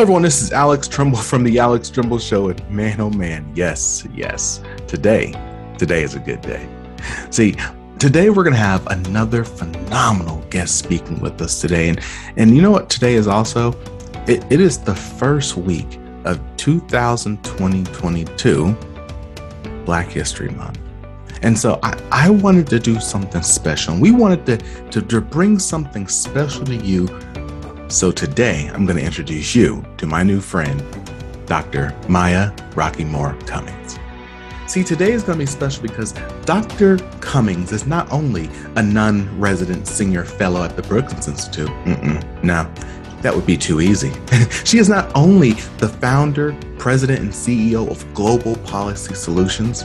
Everyone. This is Alex Tremble from the Alex Tremble Show. And man, oh man, yes, yes. Today, today is a good day. See, today we're going to have another phenomenal guest speaking with us today. And and you know what? Today is also it, it is the first week of 2022 Black History Month. And so I, I wanted to do something special. We wanted to, to, to bring something special to you so today I'm going to introduce you to my new friend, Dr. Maya Rockeymoore Cummings. See, today is going to be special because Dr. Cummings is not only a non resident senior fellow at the Brookings Institute. Mm-mm, no, that would be too easy. she is not only the founder, president, and CEO of Global Policy Solutions,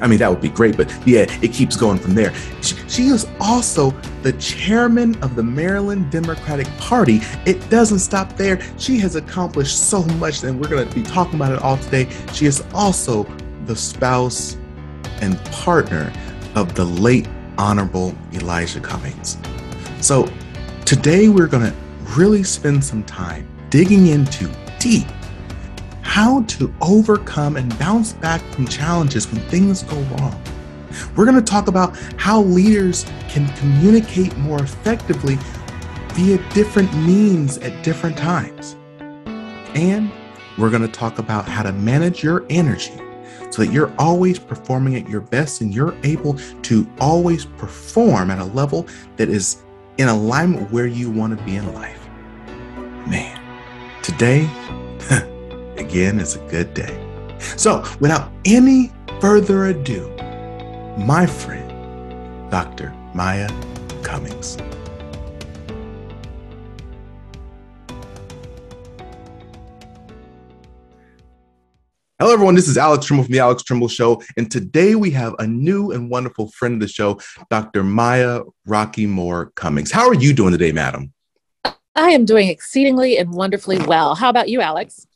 I mean, that would be great, but yeah, it keeps going from there. She, is also the chairman of the Maryland Democratic Party. It doesn't stop there. She has accomplished so much, and we're going to be talking about it all today. She is also the spouse and partner of the late Honorable Elijah Cummings. So today we're going to really spend some time digging into deep how to overcome and bounce back from challenges when things go wrong. We're going to talk about how leaders can communicate more effectively via different means at different times. And we're going to talk about how to manage your energy so that you're always performing at your best and you're able to always perform at a level that is in alignment where you want to be in life. Man, today, again is a good day. So, without any further ado, my friend, Dr. Maya Cummings. Hello, everyone. This is Alex Tremble from The Alex Tremble Show. And today we have a new and wonderful friend of the show, Dr. Maya Rockeymoore Cummings. How are you doing today, madam? I am doing exceedingly and wonderfully well. How about you, Alex?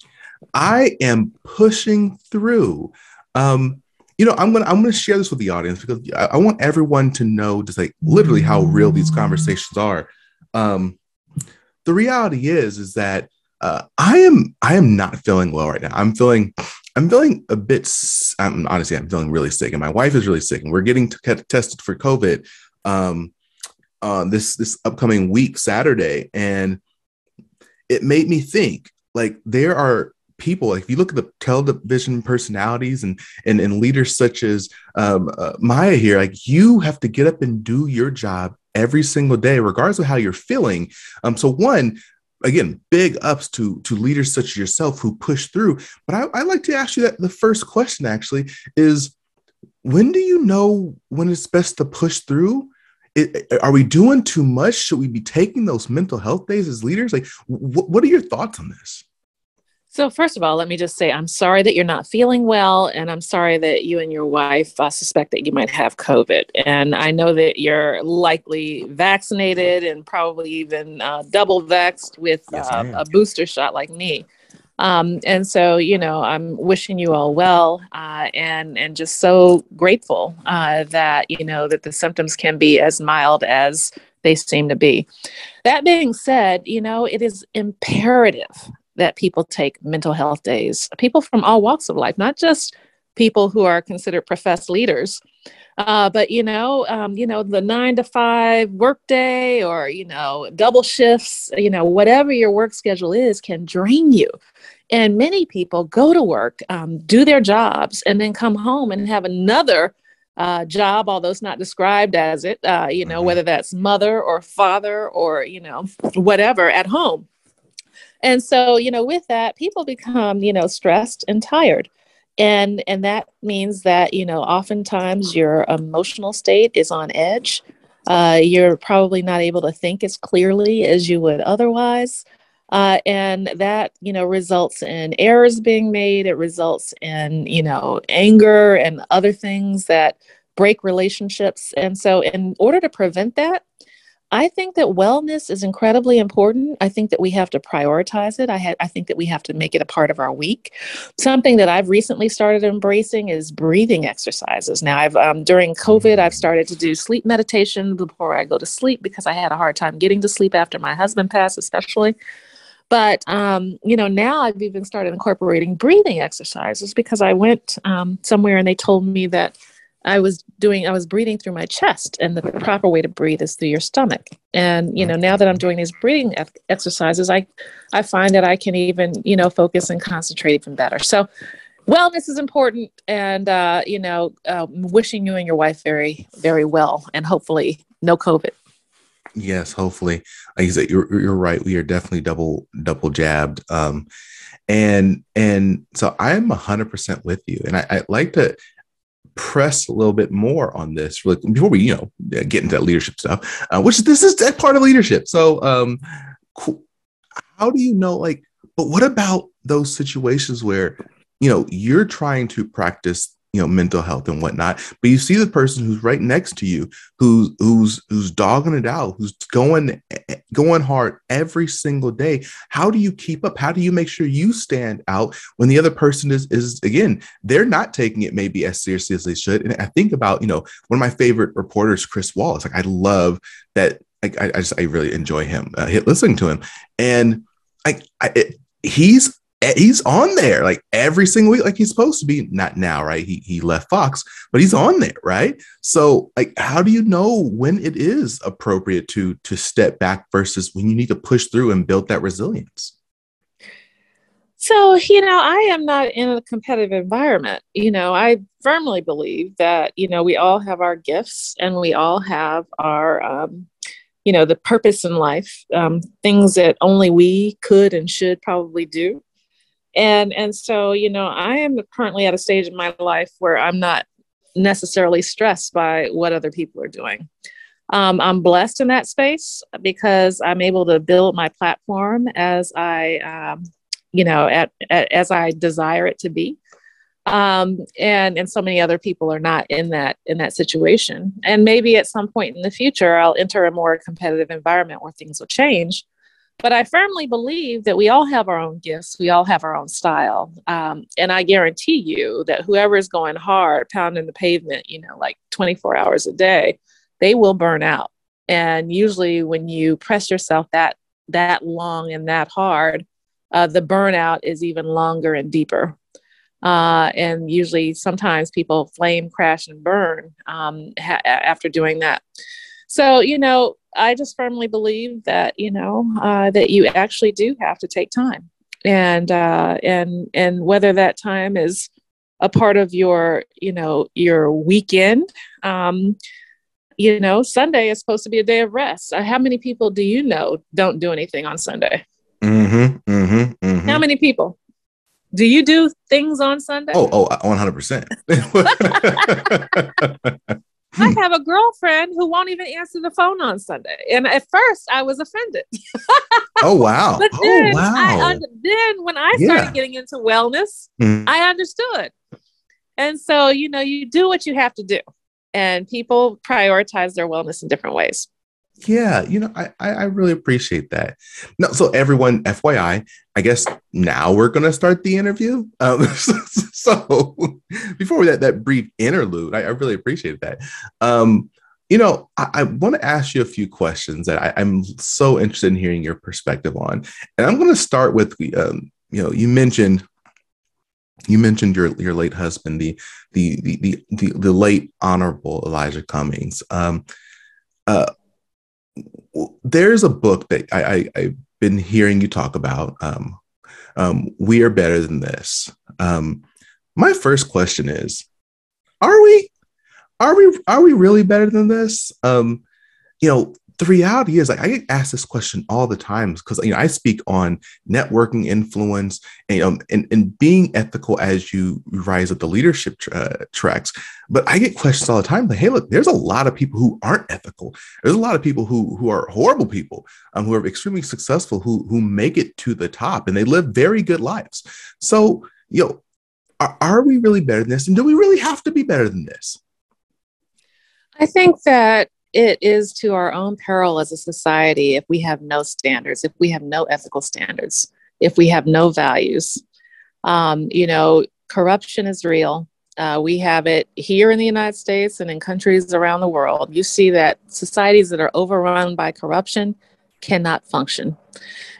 I am pushing through. Um, you know, I'm gonna I'm gonna share this with the audience because I, I want everyone to know just like literally how real these conversations are. Um, the reality is is that uh, I am I am not feeling well right now. I'm feeling I'm feeling a bit. I'm, honestly, I'm feeling really sick, and my wife is really sick, and we're getting t- tested for COVID um, uh, this this upcoming week, Saturday, and it made me think like there are people like if you look at the television personalities and and, and leaders such as um, uh, maya here like you have to get up and do your job every single day regardless of how you're feeling. Um, so one again big ups to to leaders such as yourself who push through. But I, I like to ask you that the first question actually is when do you know when it's best to push through? It, are we doing too much? Should we be taking those mental health days as leaders? Like wh- what are your thoughts on this so, first of all, let me just say I'm sorry that you're not feeling well, and I'm sorry that you and your wife uh, suspect that you might have COVID. And I know that you're likely vaccinated and probably even uh, double vaxxed with yes, uh, a booster shot like me. Um, and so, you know, I'm wishing you all well, uh, and and just so grateful uh, that you know that the symptoms can be as mild as they seem to be. That being said, you know, it is imperative that people take mental health days, people from all walks of life, not just people who are considered professed leaders. Uh, but you know, um, you know, the nine to five workday, or you know, double shifts, you know, whatever your work schedule is, can drain you. And many people go to work, um, do their jobs, and then come home and have another uh, job, although it's not described as it. Uh, you know, mm-hmm. whether that's mother or father or you know, whatever at home. And so, you know, with that, people become, you know, stressed and tired. And and that means that, you know, oftentimes your emotional state is on edge. Uh, you're probably not able to think as clearly as you would otherwise. Uh, and that you know results in errors being made it results in you know anger and other things that break relationships and so in order to prevent that I think that wellness is incredibly important. I think that we have to prioritize it. I, ha- I think that we have to make it a part of our week. Something that I've recently started embracing is breathing exercises. Now, I've um, during COVID, I've started to do sleep meditation before I go to sleep because I had a hard time getting to sleep after my husband passed, especially. But um, you know, now I've even started incorporating breathing exercises because I went um, somewhere and they told me that I was doing I was breathing through my chest and the proper way to breathe is through your stomach. And you know, now that I'm doing these breathing exercises, I I find that I can even, you know, focus and concentrate even better. So wellness is important and uh, you know, uh, wishing you and your wife very very well and hopefully no covid. Yes, hopefully. Like you said, you're you're right. We are definitely double double jabbed. Um, and and so I'm hundred percent with you. And I, I like to press a little bit more on this before we you know get into that leadership stuff uh, which this is part of leadership. So um how do you know like but what about those situations where you know you're trying to practice you know mental health and whatnot but you see the person who's right next to you who's who's who's dogging it out who's going going hard every single day. How do you keep up? How do you make sure you stand out when the other person is is again they're not taking it maybe as seriously as they should? And i think about you know one of my favorite reporters chris wallace. Like i love that i, I just i really enjoy him uh, listening to him. And I, I it, he's he's on there like every single week, like he's supposed to be. Not now, right? He he left Fox, but he's on there, right? So, like, how do you know when it is appropriate to to step back versus when you need to push through and build that resilience? So, you know, I am not in a competitive environment. You know, I firmly believe that, you know, we all have our gifts and we all have our, um, you know, the purpose in life, um, things that only we could and should probably do and and so you know i am currently at a stage in my life where i'm not necessarily stressed by what other people are doing. Um, i'm blessed in that space because i'm able to build my platform as i um, you know at, at, as i desire it to be. Um, and and so many other people are not in that in that situation. And maybe at some point in the future i'll enter a more competitive environment where things will change but I firmly believe that we all have our own gifts. We all have our own style. Um, and I guarantee you that whoever is going hard, pounding the pavement, you know, like 24 hours a day, they will burn out. And usually when you press yourself that that long and that hard, uh, the burnout is even longer and deeper. Uh, and usually, sometimes people flame, crash, and burn um, ha- after doing that. So, you know, I just firmly believe that you know uh, that you actually do have to take time, and uh, and and whether that time is a part of your you know your weekend. Um, you know, Sunday is supposed to be a day of rest. Uh, how many people do you know don't do anything on Sunday? Mm-hmm, mm-hmm, mm-hmm. How many people? Do you do things on Sunday? Oh, oh, 100%. I have a girlfriend who won't even answer the phone on Sunday. And at first I was offended. oh, wow. But oh, then, oh, wow. I, then when I started yeah. getting into wellness, mm. I understood. And so, you know, you do what you have to do. And people prioritize their wellness in different ways. Yeah, you know, I, I really appreciate that. No, so everyone, FYI, I guess now we're gonna start the interview. Um, so, so, before that that brief interlude, I, I really appreciate that. Um, you know, I, I want to ask you a few questions that I, am so interested in hearing your perspective on, and I'm to start with, um, you know, you mentioned you mentioned your your late husband, the the the the the, the late honorable Elijah Cummings. Um, uh, there's a book that I, I have been hearing you talk about. Um, um, we are better than this. Um, my first question is, are we? Are we? Are we really better than this? Um, you know, the reality is like I get asked this question all the time because you know I speak on networking influence and, um, and and being ethical as you rise up the leadership uh, tracks. But I get questions all the time like, hey, look, there's a lot of people who aren't ethical. There's a lot of people who who are horrible people, um, who are extremely successful, who who make it to the top and they live very good lives. So you know, are, are we really better than this? And do we really have to be better than this? I think that it is to our own peril as a society if we have no standards, if we have no ethical standards, if we have no values. Um, you know, corruption is real. Uh, we have it here in the United States and in countries around the world. You see that societies that are overrun by corruption cannot function.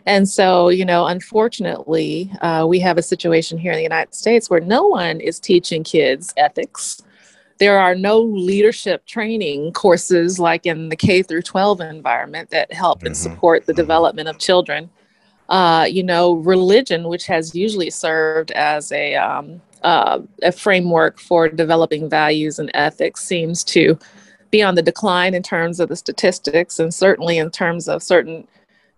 And so, you know, unfortunately, uh, we have a situation here in the United States where no one is teaching kids ethics. There are no leadership training courses like in the K through 12 environment that help mm-hmm. and support the mm-hmm. development of children. Uh, you know, religion, which has usually served as a um, uh, a framework for developing values and ethics, seems to be on the decline in terms of the statistics, and certainly in terms of certain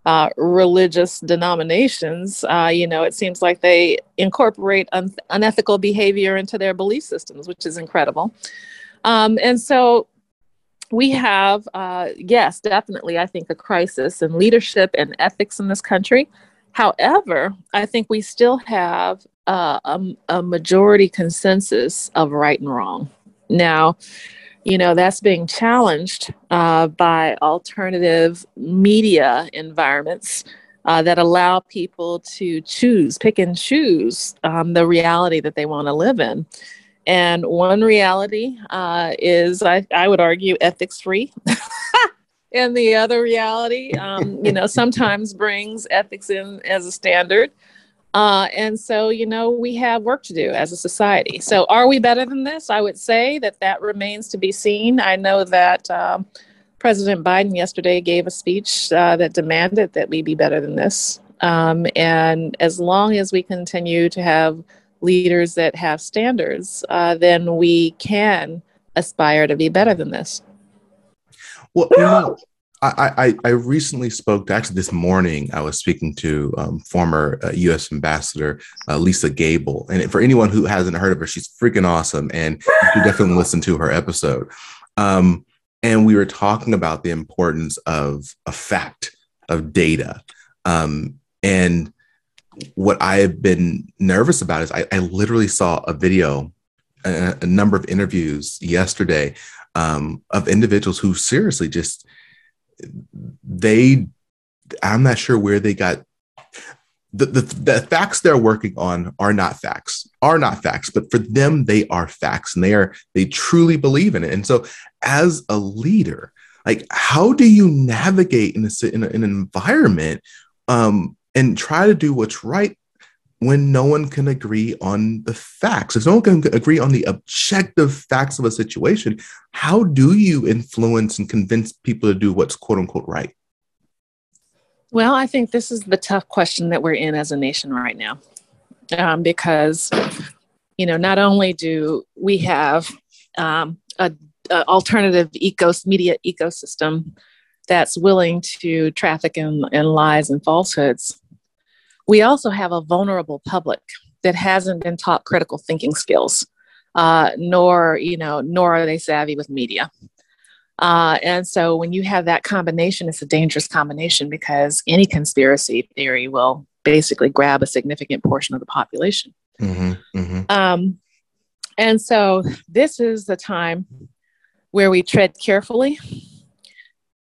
uh, religious denominations, uh, you know, it seems like they incorporate un- unethical behavior into their belief systems, which is incredible. Um, and so we have, uh, yes, definitely, I think, a crisis in leadership and ethics in this country. However, I think we still have uh, a, a majority consensus of right and wrong. Now, you know that's being challenged uh, by alternative media environments uh, that allow people to choose pick and choose um, the reality that they want to live in. And one reality uh, is I, I would argue ethics free. And the other reality um, you know sometimes brings ethics in as a standard uh, and so, you know, we have work to do as a society. So, are we better than this? I would say that that remains to be seen. I know that um, President Biden yesterday gave a speech uh, that demanded that we be better than this. Um, and as long as we continue to have leaders that have standards, uh, then we can aspire to be better than this. Well, I, I, recently spoke to actually this morning. I was speaking to um, former uh, U.S. Ambassador uh, Lisa Gable, and for anyone who hasn't heard of her, she's freaking awesome, and you should definitely listen to her episode. Um, and we were talking about the importance of a fact of data, um, and what I have been nervous about is I, I literally saw a video, a, a number of interviews yesterday um, of individuals who seriously just they i'm not sure where they got the, the, the facts they're working on are not facts are not facts but for them they are facts and they are they truly believe in it. And so as a leader like how do you navigate in, a, in, a, in an environment um, and try to do what's right when no one can agree on the facts. If no one can agree on the objective facts of a situation, how do you influence and convince people to do what's quote unquote right? Well, I think this is the tough question that we're in as a nation right now. Um, because, you know, not only do we have um, a, alternative ecos media ecosystem that's willing to traffic in, in lies and falsehoods, we also have a vulnerable public that hasn't been taught critical thinking skills, uh, nor you know, nor are they savvy with media. Uh, and so when you have that combination, it's a dangerous combination because any conspiracy theory will basically grab a significant portion of the population. Mm-hmm, mm-hmm. Um, and so this is the time where we tread carefully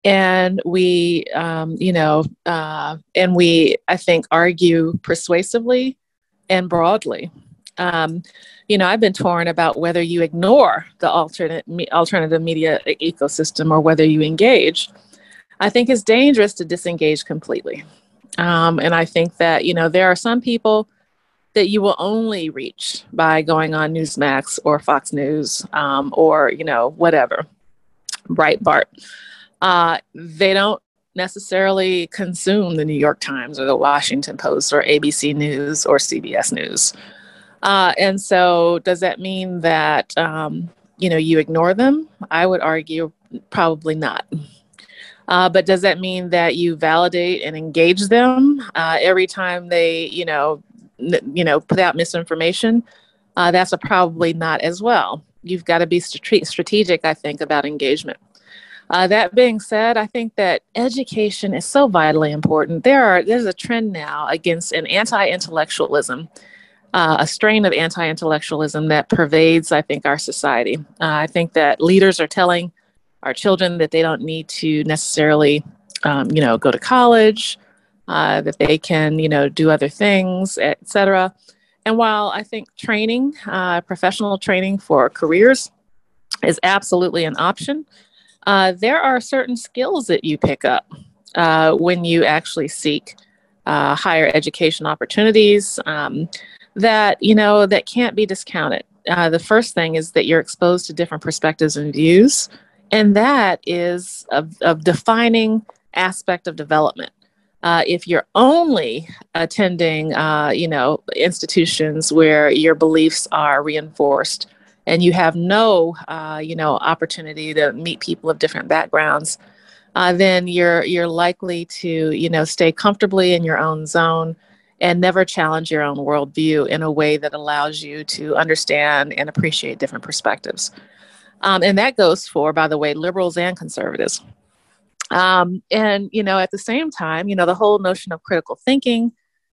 and we um, you know uh, and we i think argue persuasively and broadly. Um, you know i've been torn about whether you ignore the alternate me- alternative media ecosystem or whether you engage. I think it's dangerous to disengage completely. Um, and i think that you know there are some people that you will only reach by going on newsmax or fox news um, or you know whatever. Breitbart uh, they don't necessarily consume the New York Times or the Washington Post or ABC News or CBS News. Uh, and so, does that mean that um, you know you ignore them? I would argue probably not. Uh, but does that mean that you validate and engage them uh, every time they, you know, n- you know, put out misinformation? Uh, that's probably not as well. You've got to be strate- strategic, I think, about engagement. Uh, that being said, I think that education is so vitally important. There are there's a trend now against an anti-intellectualism, uh, a strain of anti-intellectualism that pervades, I think, our society. Uh, I think that leaders are telling our children that they don't need to necessarily, um, you know, go to college, uh, that they can, you know, do other things, etc. And while I think training, uh, professional training for careers, is absolutely an option uh, there are certain skills that you pick up uh, when you actually seek uh, higher education opportunities um, that you know that can't be discounted. Uh, the first thing is that you're exposed to different perspectives and views, and that is a, a defining aspect of development. Uh, if you're only attending, uh, you know, institutions where your beliefs are reinforced, and you have no, uh, you know, opportunity to meet people of different backgrounds, uh, then you're you're likely to, you know, stay comfortably in your own zone and never challenge your own worldview in a way that allows you to understand and appreciate different perspectives. Um, and that goes for, by the way, liberals and conservatives. Um, and, you know, at the same time, you know, the whole notion of critical thinking,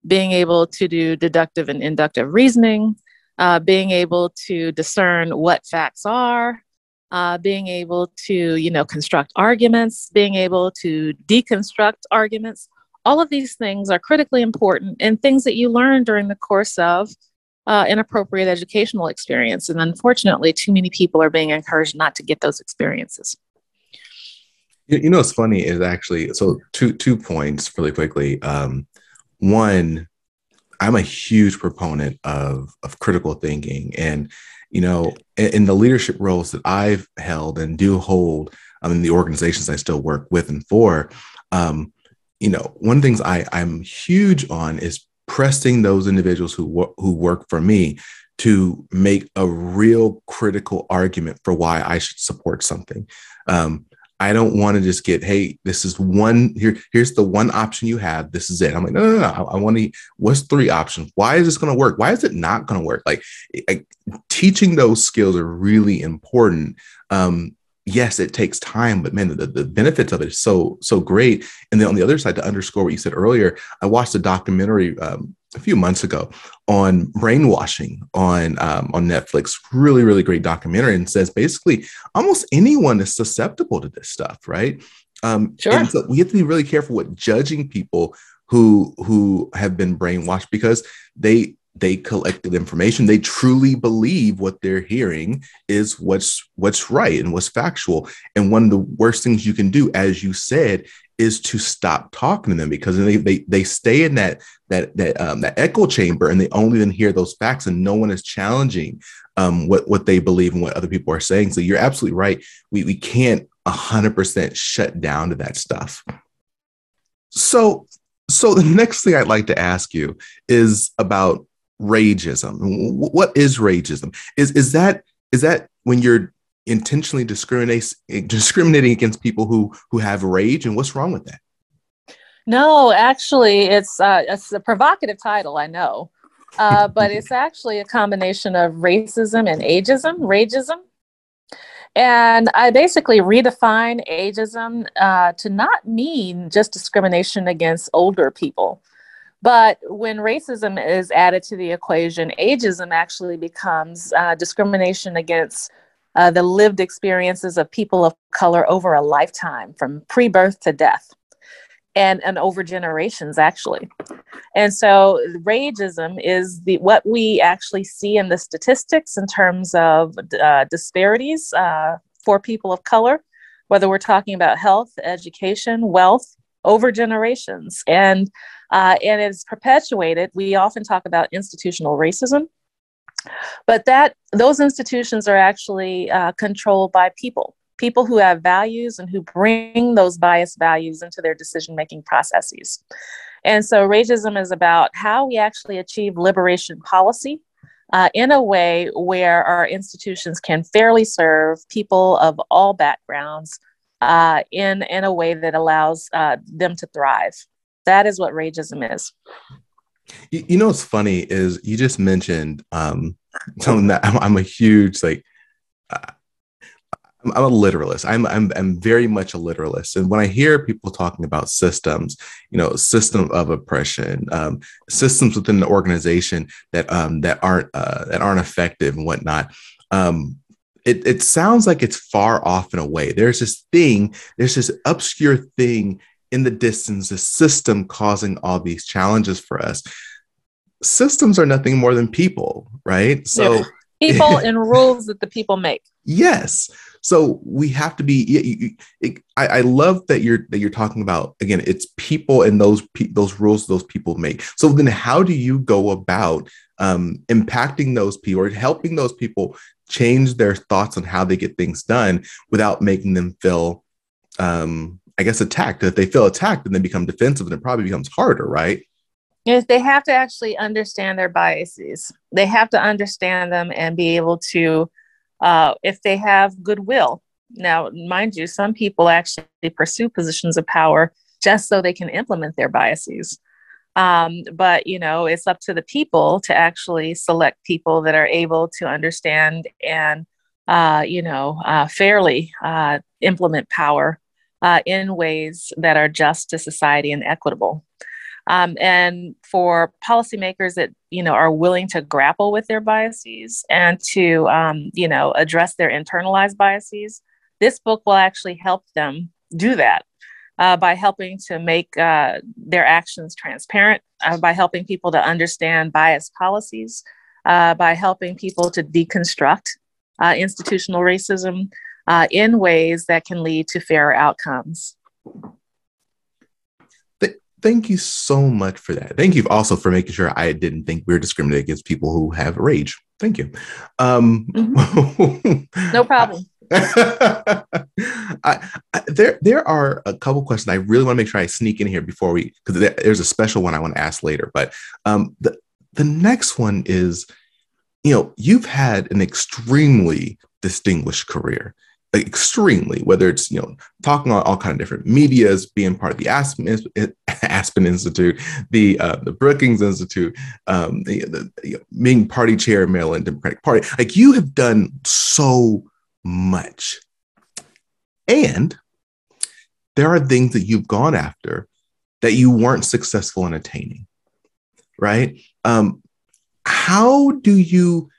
being able to do deductive and inductive reasoning, uh, being able to discern what facts are, uh, being able to, you know, construct arguments, being able to deconstruct arguments. All of these things are critically important and things that you learn during the course of uh, an appropriate educational experience. And unfortunately, too many people are being encouraged not to get those experiences. You, know, what's funny is actually so two two points really quickly. Um, one, I'm a huge proponent of of critical thinking, and you know, in, in the leadership roles that I've held and do hold um, in the organizations I still work with and for, um, you know, one of the things I I'm huge on is pressing those individuals who who work for me to make a real critical argument for why I should support something. Um, I don't want to just get, hey, this is one here. Here's the one option you have. This is it. I'm like, no, no, no. I, I want to. What's three options? Why is this going to work? Why is it not going to work? Like, I, teaching those skills are really important. Um, yes, it takes time, but man, the, the benefits of it is so so great. And then on the other side, to underscore what you said earlier, I watched a documentary um, a few months ago on brainwashing on um, on Netflix. Really, really great documentary, and says basically almost anyone is susceptible to this stuff, right? Um, sure. And so we have to be really careful with judging people who who have been brainwashed because they they collected information they truly believe what they're hearing is what's what's right and what's factual and one of the worst things you can do as you said is to stop talking to them because they they, they stay in that that that um, that echo chamber and they only then hear those facts and no one is challenging um, what what they believe and what other people are saying. So you're absolutely right. We we can't hundred percent shut down to that stuff. So so the next thing I'd like to ask you is about rageism. What is rageism? Is is that is that when you're intentionally discriminate, discriminating against people who who have rage and what's wrong with that no actually it's uh, it's a provocative title i know uh, but it's actually a combination of racism and ageism rageism and I basically redefine ageism uh, to not mean just discrimination against older people. But when racism is added to the equation, ageism actually becomes uh, discrimination against uh, the lived experiences of people of color over a lifetime, from pre birth to death. And, and over generations actually and so rageism is the what we actually see in the statistics in terms of uh, disparities uh, for people of color whether we're talking about health education wealth over generations and uh, and it's perpetuated we often talk about institutional racism but that those institutions are actually uh, controlled by people people who have values and who bring those biased values into their decision making processes and so rageism is about how we actually achieve liberation policy uh, in a way where our institutions can fairly serve people of all backgrounds uh, in, in a way that allows uh, them to thrive. That is what rageism is. You, you know what's funny is you just mentioned um, something that I'm, I'm a huge like. Uh, I'm a literalist. I'm, I'm I'm very much a literalist, and when I hear people talking about systems, you know, system of oppression, um, systems within the organization that um, that aren't uh, that aren't effective and whatnot, um, it it sounds like it's far off and away. There's this thing, there's this obscure thing in the distance, the system causing all these challenges for us. Systems are nothing more than people, right? So people and rules that the people make. Yes. so we have to be. It, it, I, I, love that you're that you're talking about again. It's people and those those rules those people make. So then, how do you go about um, impacting those people or helping those people change their thoughts on how they get things done without making them feel, um, I guess, attacked? If they feel attacked and they become defensive, and it probably becomes harder, right? Yes, they have to actually understand their biases. They have to understand them and be able to uh, if they have goodwill. Now, mind you, some people actually pursue positions of power just so they can implement their biases. Um, but you know, it's up to the people to actually select people that are able to understand and uh, you know uh, fairly uh, implement power uh, in ways that are just to society and equitable. Um, and for policymakers that you know are willing to grapple with their biases and to um, you know address their internalized biases, this book will actually help them do that uh, by helping to make uh, their actions transparent, uh, by helping people to understand bias policies, uh, by helping people to deconstruct uh, institutional racism uh, in ways that can lead to fairer outcomes thank you so much for that. Thank you also for making sure I didn't think we were discriminating against people who have rage. Thank you. Um, mm-hmm. no problem. I, I, there, there are a couple questions I really want to make sure I sneak in here before we, because there's a special one I want to ask later. But um, the the next one is, you know, you've had an extremely distinguished career extremely whether it's you know talking on all kind of different medias being part of the aspen, aspen institute the uh, the brookings institute um, the, the, the being party chair of maryland democratic party. Like you have done so much. And there are things that you've gone after that you weren't successful in attaining right? Um, how do you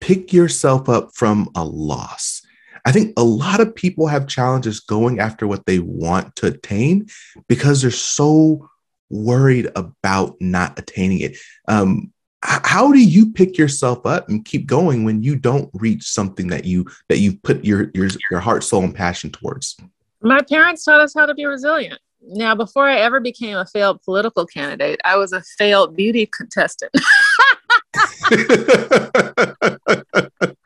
pick yourself up from a loss I think a lot of people have challenges going after what they want to attain because they're so worried about not attaining it. Um, how do you pick yourself up and keep going when you don't reach something that you that you put your your your heart, soul, and passion towards? My parents taught us how to be resilient. Now, before I ever became a failed political candidate, I was a failed beauty contestant.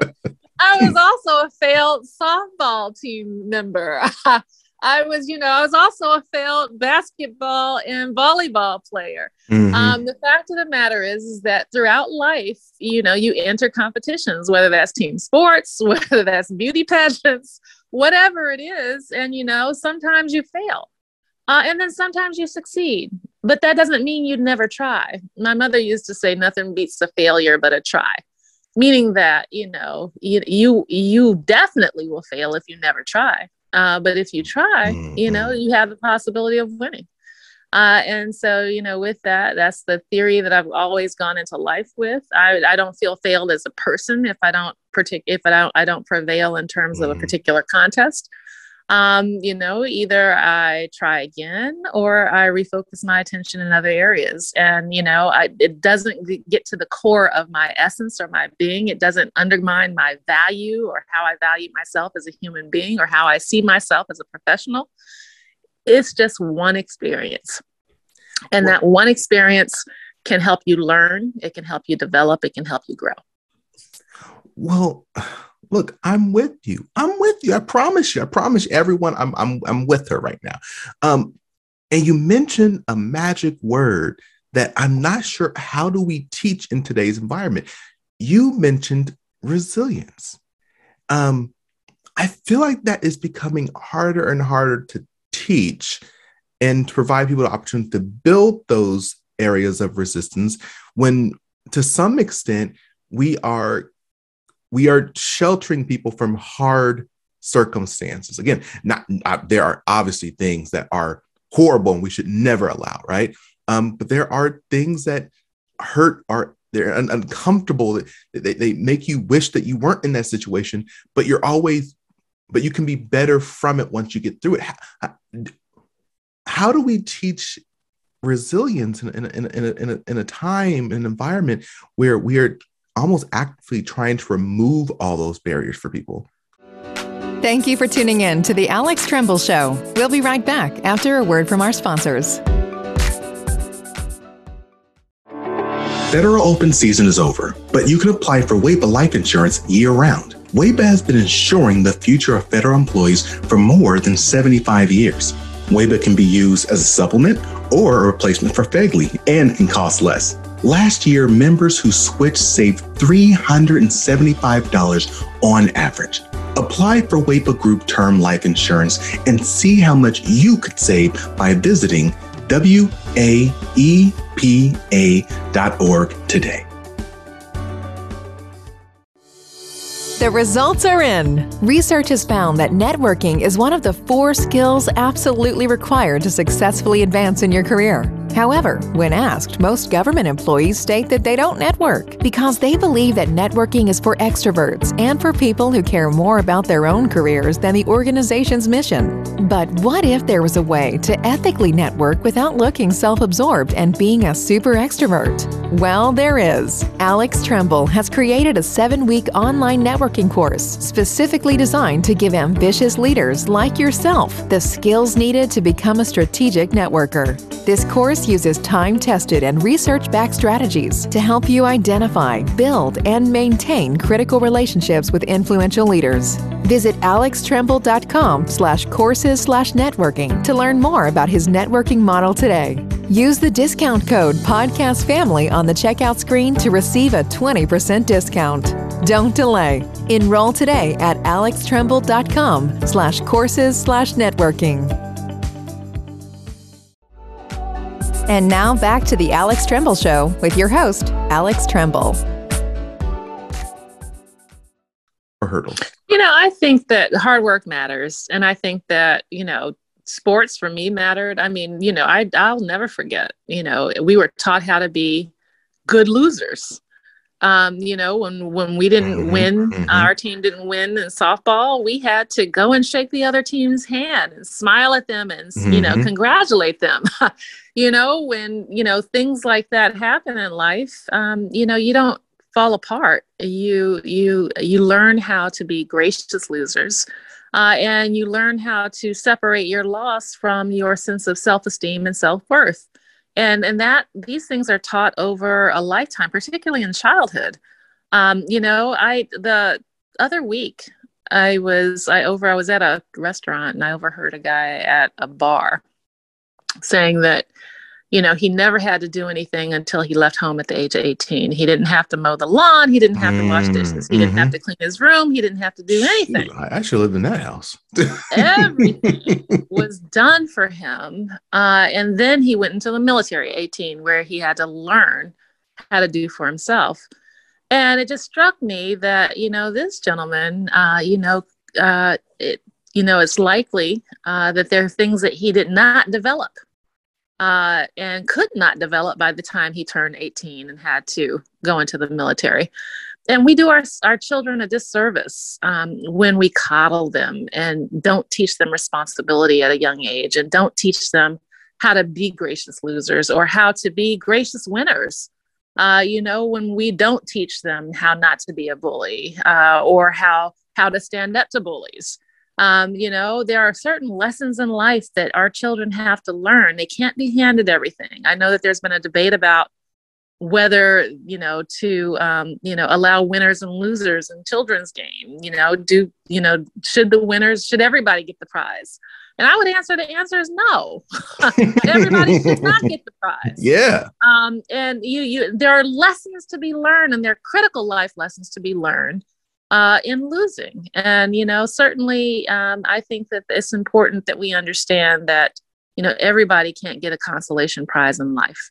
I was also a failed softball team member. I was, you know, I was also a failed basketball and volleyball player. Mm-hmm. Um, the fact of the matter is, is that throughout life, you know, you enter competitions, whether that's team sports, whether that's beauty pageants, whatever it is. And, you know, sometimes you fail. Uh, and then sometimes you succeed, but that doesn't mean you'd never try. My mother used to say, nothing beats a failure but a try meaning that you know you you, you definitely will fail if you never try uh, but if you try mm-hmm. you know you have the possibility of winning uh, and so you know with that that's the theory that i've always gone into life with i, I don't feel failed as a person if i don't partic- if i don't i don't prevail in terms mm-hmm. of a mm-hmm. particular contest um, you know, either I try again or I refocus my attention in other areas. And, you know, I, it doesn't get to the core of my essence or my being. It doesn't undermine my value or how I value myself as a human being or how I see myself as a professional. It's just one experience. And that one experience can help you learn, it can help you develop, it can help you grow. Well, look, I'm with you. I'm with you. I promise you. I promise everyone I'm I'm I'm with her right now. Um, and you mentioned a magic word that I'm not sure how do we teach in today's environment. You mentioned resilience. Um, I feel like that is becoming harder and harder to teach and to provide people the opportunity to build those areas of resistance when to some extent we are we are sheltering people from hard circumstances. Again, not, not, there are obviously things that are horrible and we should never allow, right? Um, but there are things that hurt are they're un- uncomfortable. They, they make you wish that you weren't in that situation, but you're always, but you can be better from it once you get through it. How, how do we teach resilience in, in, in, in, a, in, a, in a time, an environment where we are almost actively trying to remove all those barriers for people. Thank you for tuning in to The Alex Tremble Show. We'll be right back after a word from our sponsors. Federal open season is over, but you can apply for WAEPA life insurance year round. WAEPA has been ensuring the future of federal employees for more than 75 years. WAEPA can be used as a supplement or a replacement for FEGLI and can cost less. Last year, members who switched saved $375 on average. Apply for WAEPA Group Term Life Insurance and see how much you could save by visiting waepa.org today. The results are in. Research has found that networking is one of the four skills absolutely required to successfully advance in your career. However, when asked, most government employees state that they don't network because they believe that networking is for extroverts and for people who care more about their own careers than the organization's mission. But what if there was a way to ethically network without looking self absorbed and being a super extrovert? Well, there is. Alex Tremble has created a seven week online networking course specifically designed to give ambitious leaders like yourself the skills needed to become a strategic networker. This course uses time tested and research backed strategies to help you identify, build, and maintain critical relationships with influential leaders. Visit alextremble.com slash courses slash networking to learn more about his networking model today. Use the discount code Podcast Family on the checkout screen to receive a 20% discount. Don't delay. Enroll today at alextremble.com slash courses slash networking. And now back to the Alex Tremble Show with your host, Alex Tremble. Hurdles. You know, I think that hard work matters. And I think that, you know, sports for me mattered. I mean, you know, I, I'll never forget, you know, we were taught how to be good losers. Um, you know, when when we didn't Mhm, win, mhm. our team didn't win in softball, we had to go and shake the other team's hand and smile at them and you know Mhm. congratulate them. you know, when you know things like that happen in life, um, you know, you don't fall apart. You you you learn how to be gracious losers. Uh, and you learn how to separate your loss from your sense of self-esteem and self-worth and and that these things are taught over a lifetime particularly in childhood um, you know i the other week i was i over i was at a restaurant and i overheard a guy at a bar saying that you know he never had to do anything until he left home at the age of 18 he didn't have to mow the lawn he didn't have to wash Mm, dishes he didn't have mhm. to clean his room he didn't have to do anything I actually lived in that house. Everything. was done for him. Uh, and then he went into the military, 18, where he had to learn how to do for himself. And it just struck me that, you know, this gentleman, uh, you know, uh, it, you know, it's likely uh, that there are things that he did not develop uh, and could not develop by the time he turned 18 and had to go into the military. And we do our our children a disservice um, when we coddle them and don't teach them responsibility at a young age and don't teach them how to be gracious losers or how to be gracious winners. Uh, you know when we don't teach them how not to be a bully uh, or how how to stand up to bullies um, you know there are certain lessons in life that our children have to learn. They can't be handed everything. I know that there's been a debate about whether you know to um, you know allow winners and losers in children's game. You know do you know should the winners should everybody get the prize? And i would answer the answer is no. Everybody should not get the prize. Yeah. um, and you you there are lessons to be learned and there are critical life lessons to be learned uh, in losing and you know certainly um, i think that it's important that we understand that you know everybody can't get a consolation prize in life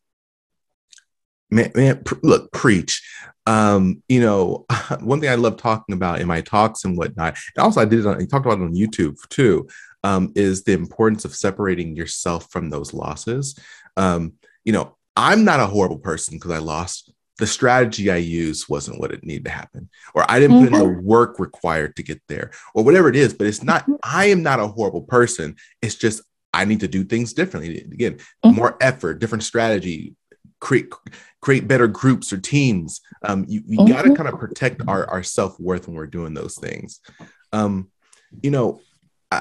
man, man pr- look, preach. Um, you know, one thing I love talking about in my talks and whatnot, and also I did it on, I talked about it on YouTube too, um, is the importance of separating yourself from those losses. Um, you know, I'm not a horrible person because I lost. The strategy I used wasn't what it needed to happen, or I didn't put in the work required to get there, or whatever it is. But it's not, I am not a horrible person. It's just I need to do things differently. Again, Mhm. more effort, different strategy, create create better groups or teams. Um, you you got to kind of protect our our self worth when we're doing those things. Um, you know,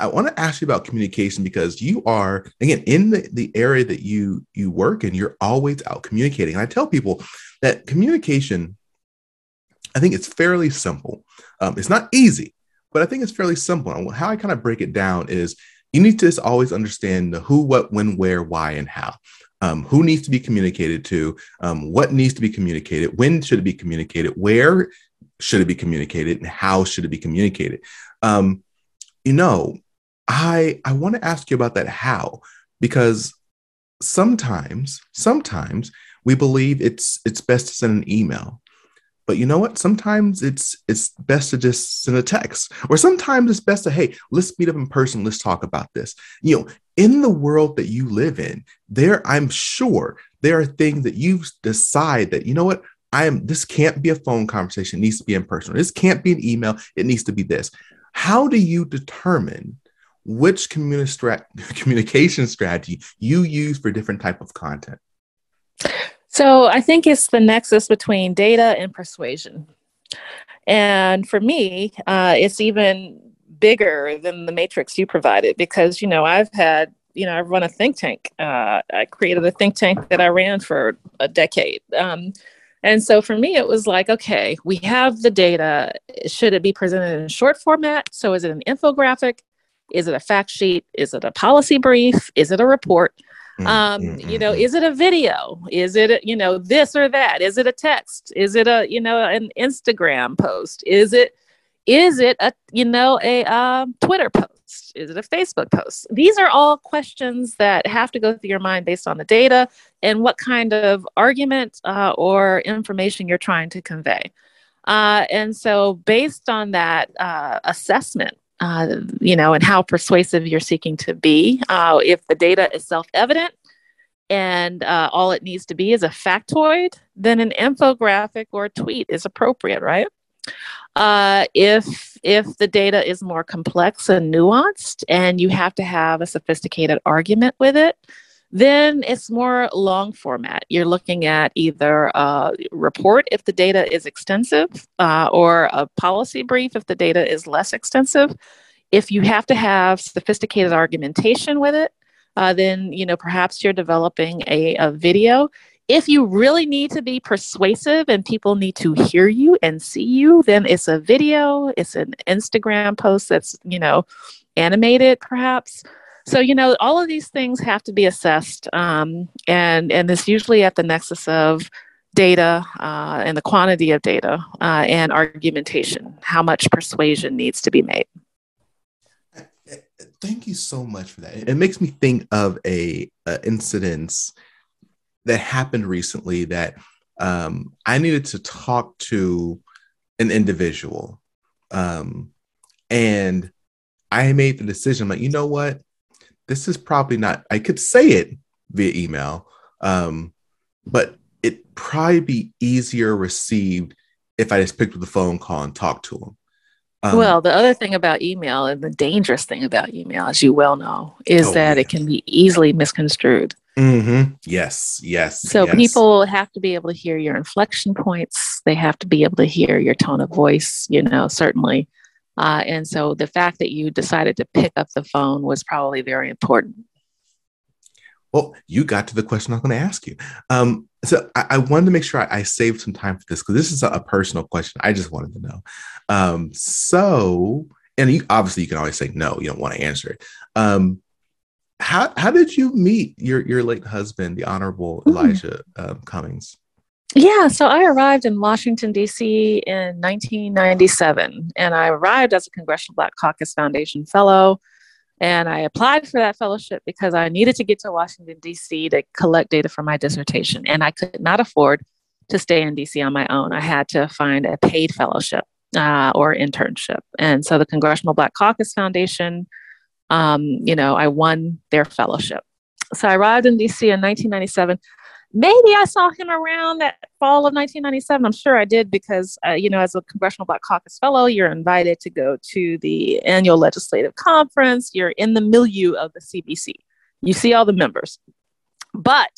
I want to ask you about communication because you are again in the, the area that you you work and you're always out communicating. And I tell people that communication, I think it's fairly simple. Um, it's not easy, but I think it's fairly simple. And how I kind of break it down is you need to just always understand the who, what, when, where, why, and how. Um, who needs to be communicated to? Um, what needs to be communicated? When should it be communicated? Where should it be communicated? And how should it be communicated? Um, you know, I I want to ask you about that how because sometimes sometimes we believe it's it's best to send an email but you know what? Sometimes it's it's best to just send a text or sometimes it's best to hey let's meet up in person let's talk about this. You know in the world that you live in there i'm sure there are things that you decide that you know what? I am this can't be a phone conversation it needs to be in person this can't be an email it needs to be this how do you determine which communication strategy you use for different type of content? So i think it's the nexus between data and persuasion. And for me uh, it's even bigger than the matrix you provided because you know i've had you know i've run a think tank. Uh, i created a think tank that i ran for a decade. Um, and so for me, it was like, okay, we have the data. Should it be presented in short format? So is it an infographic? Is it a fact sheet? Is it a policy brief? Is it a report? Mm, um, mm-hmm. You know, mm-hmm. is it a video? Is it, a, you know, this or that? Is it a text? Is it a, you know, an Instagram post? Is it, is it a, you know, a uh, Twitter post? Is it a Facebook post? These are all questions that have to go through your mind based on the data and what kind of argument uh, or information you're trying to convey. Uh, and so, based on that uh, assessment, uh, you know, and how persuasive you're seeking to be, uh, if the data is self evident, and uh, all it needs to be is a factoid, then an infographic or a tweet is appropriate, right? Uh, if if the data is more complex and nuanced, and you have to have a sophisticated argument with it, then it's more long format. You're looking at either a report if the data is extensive, uh, or a policy brief if the data is less extensive. If you have to have sophisticated argumentation with it, uh, then you know perhaps you're developing a, a video if you really need to be persuasive and people need to hear you and see you, then it's a video, it's an Instagram post that's, you know, animated perhaps. So, you know, all of these things have to be assessed. Um, and, and it's usually at the nexus of data uh, and the quantity of data uh, and argumentation, how much persuasion needs to be made. Thank you so much for that. It makes me think of a, a incident that happened recently that um, I needed to talk to an individual. Um, and I made the decision, like, you know what? This is probably not, I could say it via email, um, but it probably be easier received if I just picked up the phone call and talked to them. Um, well, the other thing about email and the dangerous thing about email, as you well know, is oh, that yeah. it can be easily misconstrued. Mm-hmm. Yes, yes. So yes. people have to be able to hear your inflection points. They have to be able to hear your tone of voice, you know, certainly. Uh, and so the fact that you decided to pick up the phone was probably very important. Well, you got to the question I'm going to ask you. Um, so I, I, wanted to make sure I, I saved some time for this because this is a, a, personal question. I just wanted to know. Um, so, and you, obviously you can always say no, you don't want to answer it. Um, how how did you meet your your late husband, the Honorable hmm. Elijah uh, Cummings? Yeah, so I arrived in Washington D.C. in 1997, and I arrived as a Congressional Black Caucus Foundation Fellow. And I applied for that fellowship because I needed to get to Washington, D.C. to collect data for my dissertation. And I could not afford to stay in D.C. on my own. I had to find a paid fellowship uh, or internship. And so the Congressional Black Caucus Foundation, um, you know, I won their fellowship. So I arrived in DC in 1997. Maybe I saw him around that fall of 1997. I'm sure I did because, uh, you know, as a Congressional Black Caucus Fellow, you're invited to go to the annual legislative conference. You're in the milieu of the CBC. You see all the members. But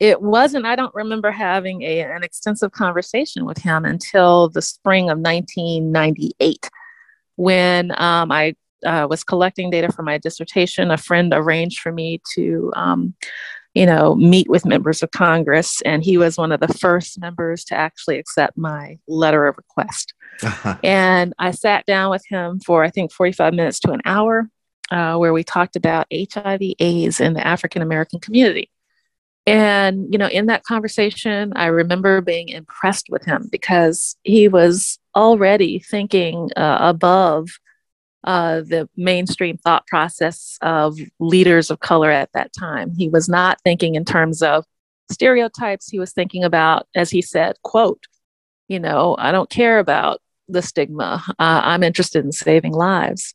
it wasn't, I don't remember having a, an extensive conversation with him until the spring of 1998 when um, I uh, was collecting data for my dissertation, a friend arranged for me to, um, you know, meet with members of Congress, and he was one of the first members to actually accept my letter of request. Uh-huh. And I sat down with him for I think 45 minutes to an hour, uh, where we talked about HIV/AIDS in the African American community. And, you know, in that conversation, I remember being impressed with him because he was already thinking uh, above uh, the mainstream thought process of leaders of color at that time. He was not thinking in terms of stereotypes. He was thinking about, as he said, quote, you know, I don't care about the stigma. Uh, I'm interested in saving lives.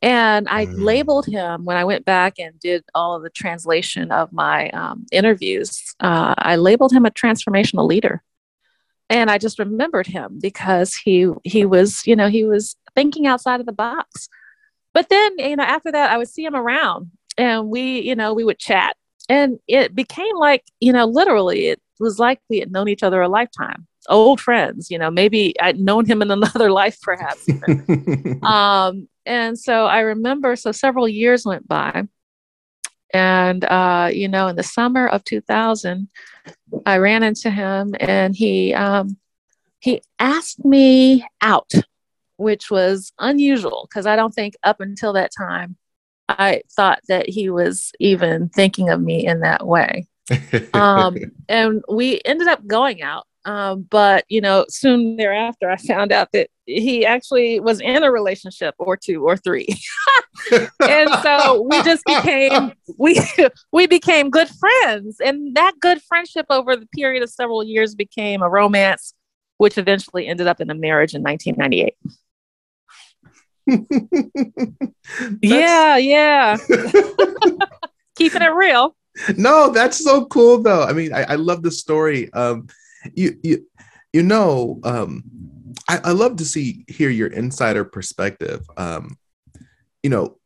And I mm. labeled him when I went back and did all of the translation of my um, interviews. Uh, I labeled him a transformational leader, and I just remembered him because he he was you know he was thinking outside of the box. But then you know after that I would see him around, and we you know we would chat, and it became like you know literally it was like we had known each other a lifetime old friends you know maybe i'd known him in another life perhaps um, and so i remember so several years went by and uh, you know in the summer of 2000 i ran into him and he um, he asked me out which was unusual because i don't think up until that time i thought that he was even thinking of me in that way. Um, and we ended up going out um, but you know, soon thereafter, I found out that he actually was in a relationship or two or three, and so we just became we we became good friends, and that good friendship over the period of several years became a romance, which eventually ended up in a marriage in 1998. yeah, yeah. Keeping it real. No, that's so cool though. I mean, I, I love the story. Um, you you you know um I, I love to see hear your insider perspective. Um you know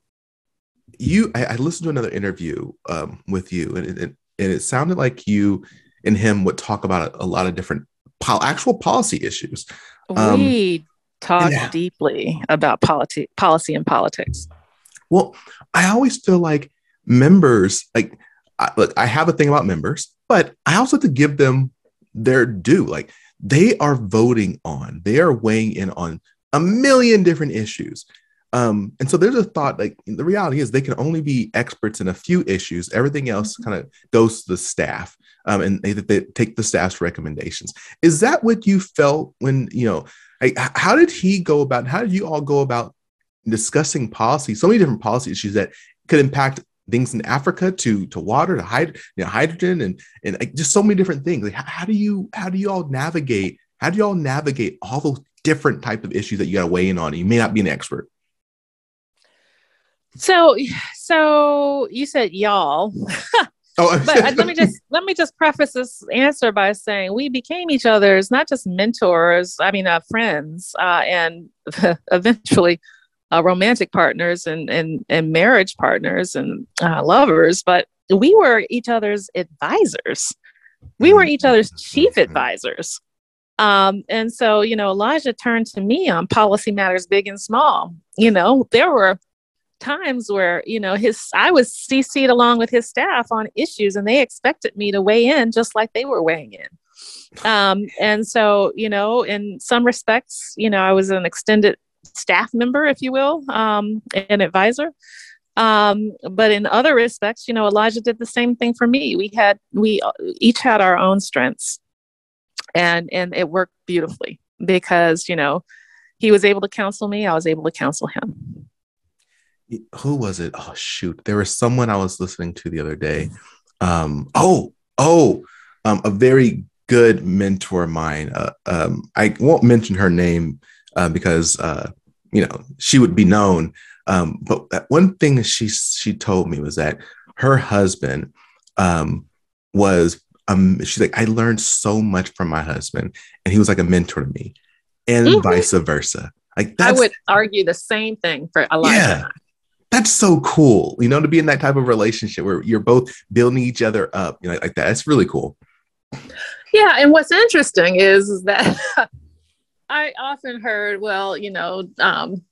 you I, I listened to another interview um with you and it, and it sounded like you and him would talk about a, a lot of different po- actual policy issues. Um, we talk deeply about politi- policy and politics. Well i always feel like members like I, look i have a thing about members but i also have to give them their due. Like they are voting on, they are weighing in on a million different issues. Um, and so there's a thought like the reality is they can only be experts in a few issues. Everything else mm-hmm. kind of goes to the staff um, and they, they take the staff's recommendations. Is that what you felt when, you know, like, how did he go about, how did you all go about discussing policy, so many different policy issues that could impact things in Africa to to water to hyd- you know, hydrogen and and like just so many different things. Like how, how, do you how do you all navigate? How do you all navigate all those different type of issues that you got to weigh in on? You may not be an expert. So so you said y'all. Oh, but uh, let me just let me just preface this answer by saying we became each other's not just mentors, I mean, uh, friends, uh, and eventually uh, romantic partners and, and, and marriage partners and uh, lovers, but we were each other's advisors. We were each other's chief mm-hmm. advisors. Um, and so, you know, Elijah turned to me on policy matters big and small. You know, there were times where, you know, his I was CC'd along with his staff on issues and they expected me to weigh in just like they were weighing in. Um, and so, you know, in some respects, you know, I was an extended staff member, if you will, um, an advisor. Um, but in other respects, you know, Elijah did the same thing for me. We had we each had our own strengths, and and it worked beautifully because you know he was able to counsel me, I was able to counsel him. Who was it? Oh shoot, there was someone I was listening to the other day. Um, oh oh, um, a very good mentor of mine. Uh, um, I won't mention her name uh, because uh, you know she would be known. Um, but one thing she she told me was that her husband um, was um, she's like I learned so much from my husband, and he was like a mentor to me, and mm-hmm. vice versa. Like I would argue the same thing for Elijah. Yeah, that's so cool. You know, to be in that type of relationship where you're both building each other up, you know, like that. That's really cool. Yeah, and what's interesting is that I often heard, well, you know, um,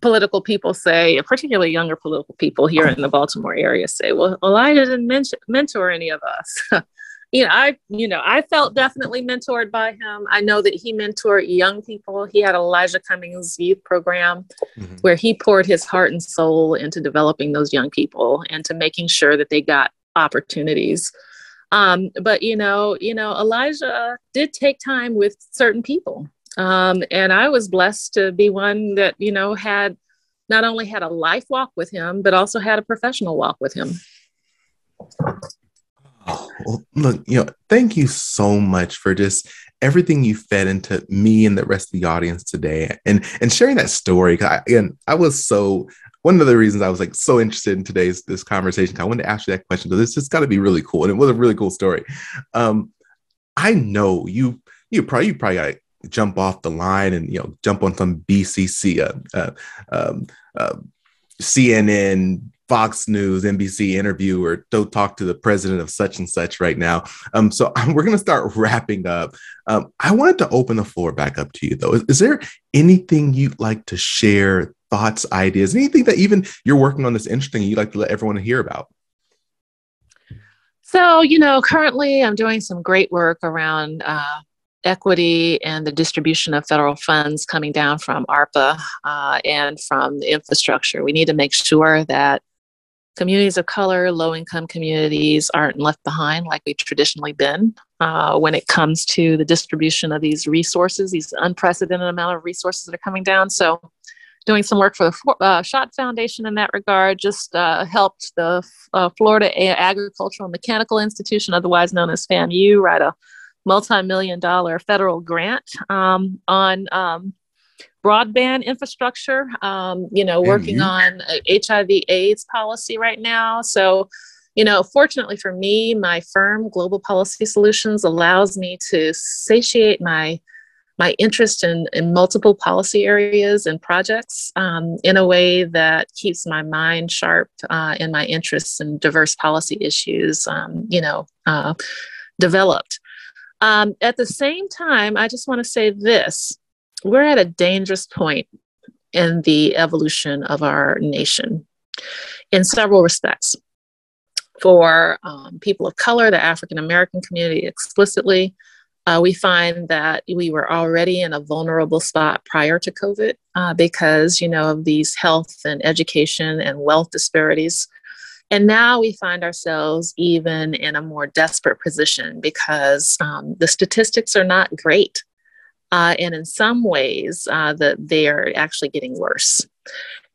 political people say, particularly younger political people here in the Baltimore area, say, "Well, Elijah didn't mention, mentor any of us." you know, I, you know, I felt definitely mentored by him. I know that he mentored young people. He had Elijah Cummings youth program mm-hmm. where he poured his heart and soul into developing those young people and to making sure that they got opportunities. Um, but you know, you know, Elijah did take time with certain people. Um, and I was blessed to be one that, you know, had not only had a life walk with him, but also had a professional walk with him. Oh, well, look, you know, thank you so much for just everything you fed into me and the rest of the audience today, and and sharing that story. Cause again, I was so one of the reasons I was like so interested in today's this conversation. I wanted to ask you that question because it's just got to be really cool, and it was a really cool story. Um, I know you you probably you probably got jump off the line and you know jump on some BBC, uh, uh, um, uh, CNN Fox News, NBC interview or don't talk to the president of such and such right now. Um, so we're going to start wrapping up. Um, I wanted to open the floor back up to you, though. Is, is, there anything you'd like to share, thoughts, ideas, anything that even you're working on that's interesting you'd like to let everyone hear about? So, you know, currently I'm doing some great work around uh, equity and the distribution of federal funds coming down from ARPA uh, and from the infrastructure. We need to make sure that communities of color, low income communities aren't left behind like we've traditionally been uh, when it comes to the distribution of these resources, these unprecedented amount of resources that are coming down. So, doing some work for the uh, Schott Foundation in that regard, just uh, helped the uh, Florida Agricultural Mechanical Institution, otherwise known as FAMU, write a multi million dollar federal grant um, on um, broadband infrastructure, um, you know, working on HIV AIDS policy right now. So, you know, fortunately for me, my firm, Global Policy Solutions, allows me to satiate my my interest in, in multiple policy areas and projects um, in a way that keeps my mind sharp uh, and my interests in diverse policy issues, um, you know, uh, developed. Um, at the same time, I just want to say this we're at a dangerous point in the evolution of our nation in several respects. For um, people of color, the African American community explicitly, uh, we find that we were already in a vulnerable spot prior to COVID uh, because, you know, of these health and education and wealth disparities. And now we find ourselves even in a more desperate position because um, the statistics are not great uh, and in some ways, uh, that they are actually getting worse.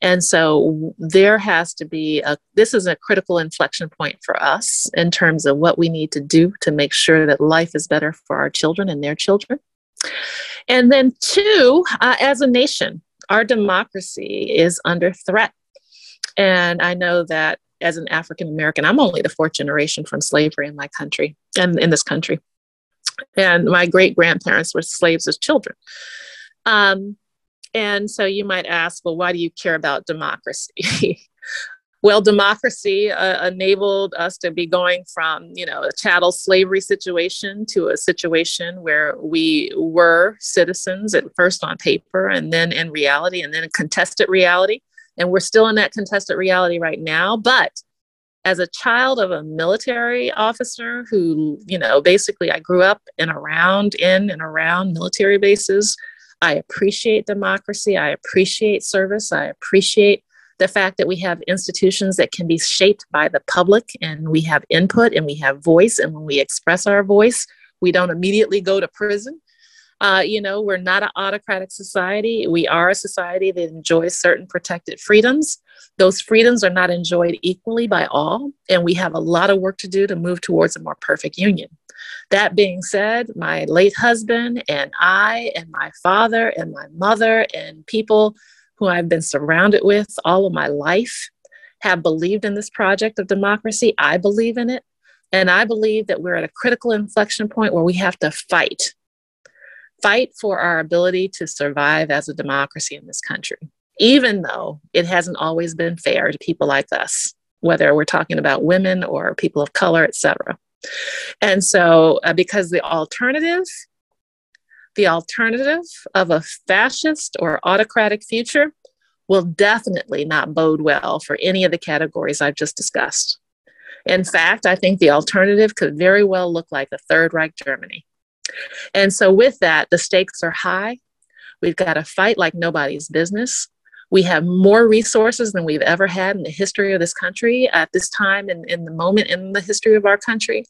And so there has to be a, this is a critical inflection point for us in terms of what we need to do to make sure that life is better for our children and their children. And then, two, uh, as a nation, our democracy is under threat. And I know that as an African American, I'm only the fourth generation from slavery in my country and in this country and my great grandparents were slaves as children. Um, and so you might ask, well, why do you care about democracy? well, democracy uh, enabled us to be going from, you know, a chattel slavery situation to a situation where we were citizens at first on paper and then in reality and then contested reality. And we're still in that contested reality right now. But as a child of a military officer who, you know, basically I grew up and around, in and around military bases, I appreciate democracy. I appreciate service. I appreciate the fact that we have institutions that can be shaped by the public and we have input and we have voice. And when we express our voice, we don't immediately go to prison. Uh, you know, we're not an autocratic society. We are a society that enjoys certain protected freedoms. Those freedoms are not enjoyed equally by all, and we have a lot of work to do to move towards a more perfect union. That being said, my late husband and I, and my father and my mother, and people who I've been surrounded with all of my life have believed in this project of democracy. I believe in it. And I believe that we're at a critical inflection point where we have to fight fight for our ability to survive as a democracy in this country, even though it hasn't always been fair to people like us, whether we're talking about women or people of color, etc. And so, uh, because the alternative, the alternative of a fascist or autocratic future will definitely not bode well for any of the categories I've just discussed. In fact, I think the alternative could very well look like a Third Reich Germany. And so, with that, the stakes are high. We've got to fight like nobody's business. We have more resources than we've ever had in the history of this country at this time and in, the moment in the history of our country.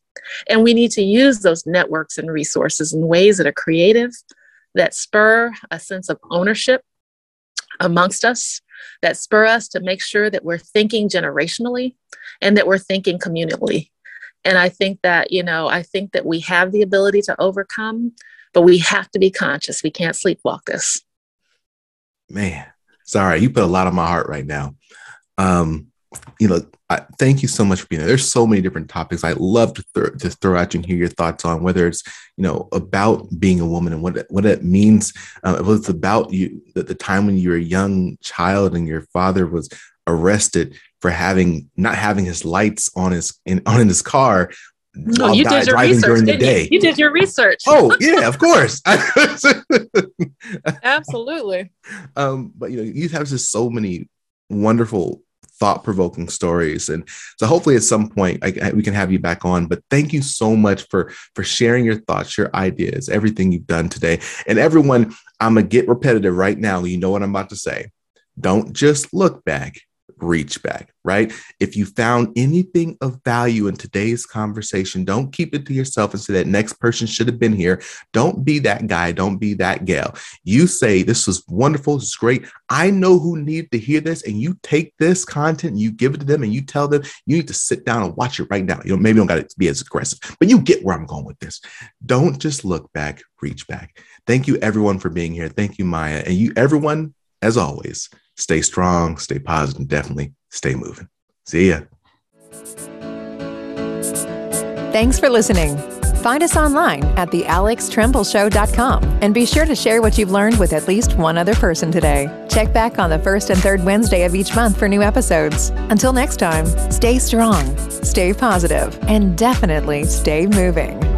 And we need to use those networks and resources in ways that are creative, that spur a sense of ownership amongst us, that spur us to make sure that we're thinking generationally and that we're thinking communally. And I think that, you know, I think that we have the ability to overcome, but we have to be conscious. We can't sleepwalk this. Man, Sorry, you put a lot on my heart right now. Um, you know, I, thank you so much for being there. There's so many different topics I love to, th- to throw at you and hear your thoughts on whether it's you know about being a woman and what it, what it means. Uh, it's about you the, the time when you were a young child and your father was arrested for having not having his lights on his in, on his car no, you did your research during the day. You? you? did your research. oh yeah, of course. Absolutely. Um, but you know, you have just so many wonderful, thought-provoking stories, and so hopefully at some point I, I, we can have you back on. But thank you so much for for sharing your thoughts, your ideas, everything you've done today, and everyone. I'm gonna get repetitive right now. You know what I'm about to say. Don't just look back reach back, right? If you found anything of value in today's conversation, don't keep it to yourself and say that next person should have been here. Don't be that guy. Don't be that gal. You say, This was wonderful. This is great. I know who needed to hear this. And you take this content, you give it to them, and you tell them you need to sit down and watch it right now. You know, maybe you don't got to be as aggressive, but you get where I'm going with this. Don't just look back, reach back. Thank you, everyone, for being here. Thank you, Maya. And you, everyone, as always, Stay strong, stay positive, definitely stay moving. See ya. Thanks for listening. Find us online at thealextrembleshow.com and be sure to share what you've learned with at least one other person today. Check back on the first and third Wednesday of each month for new episodes. Until next time, stay strong, stay positive, and definitely stay moving.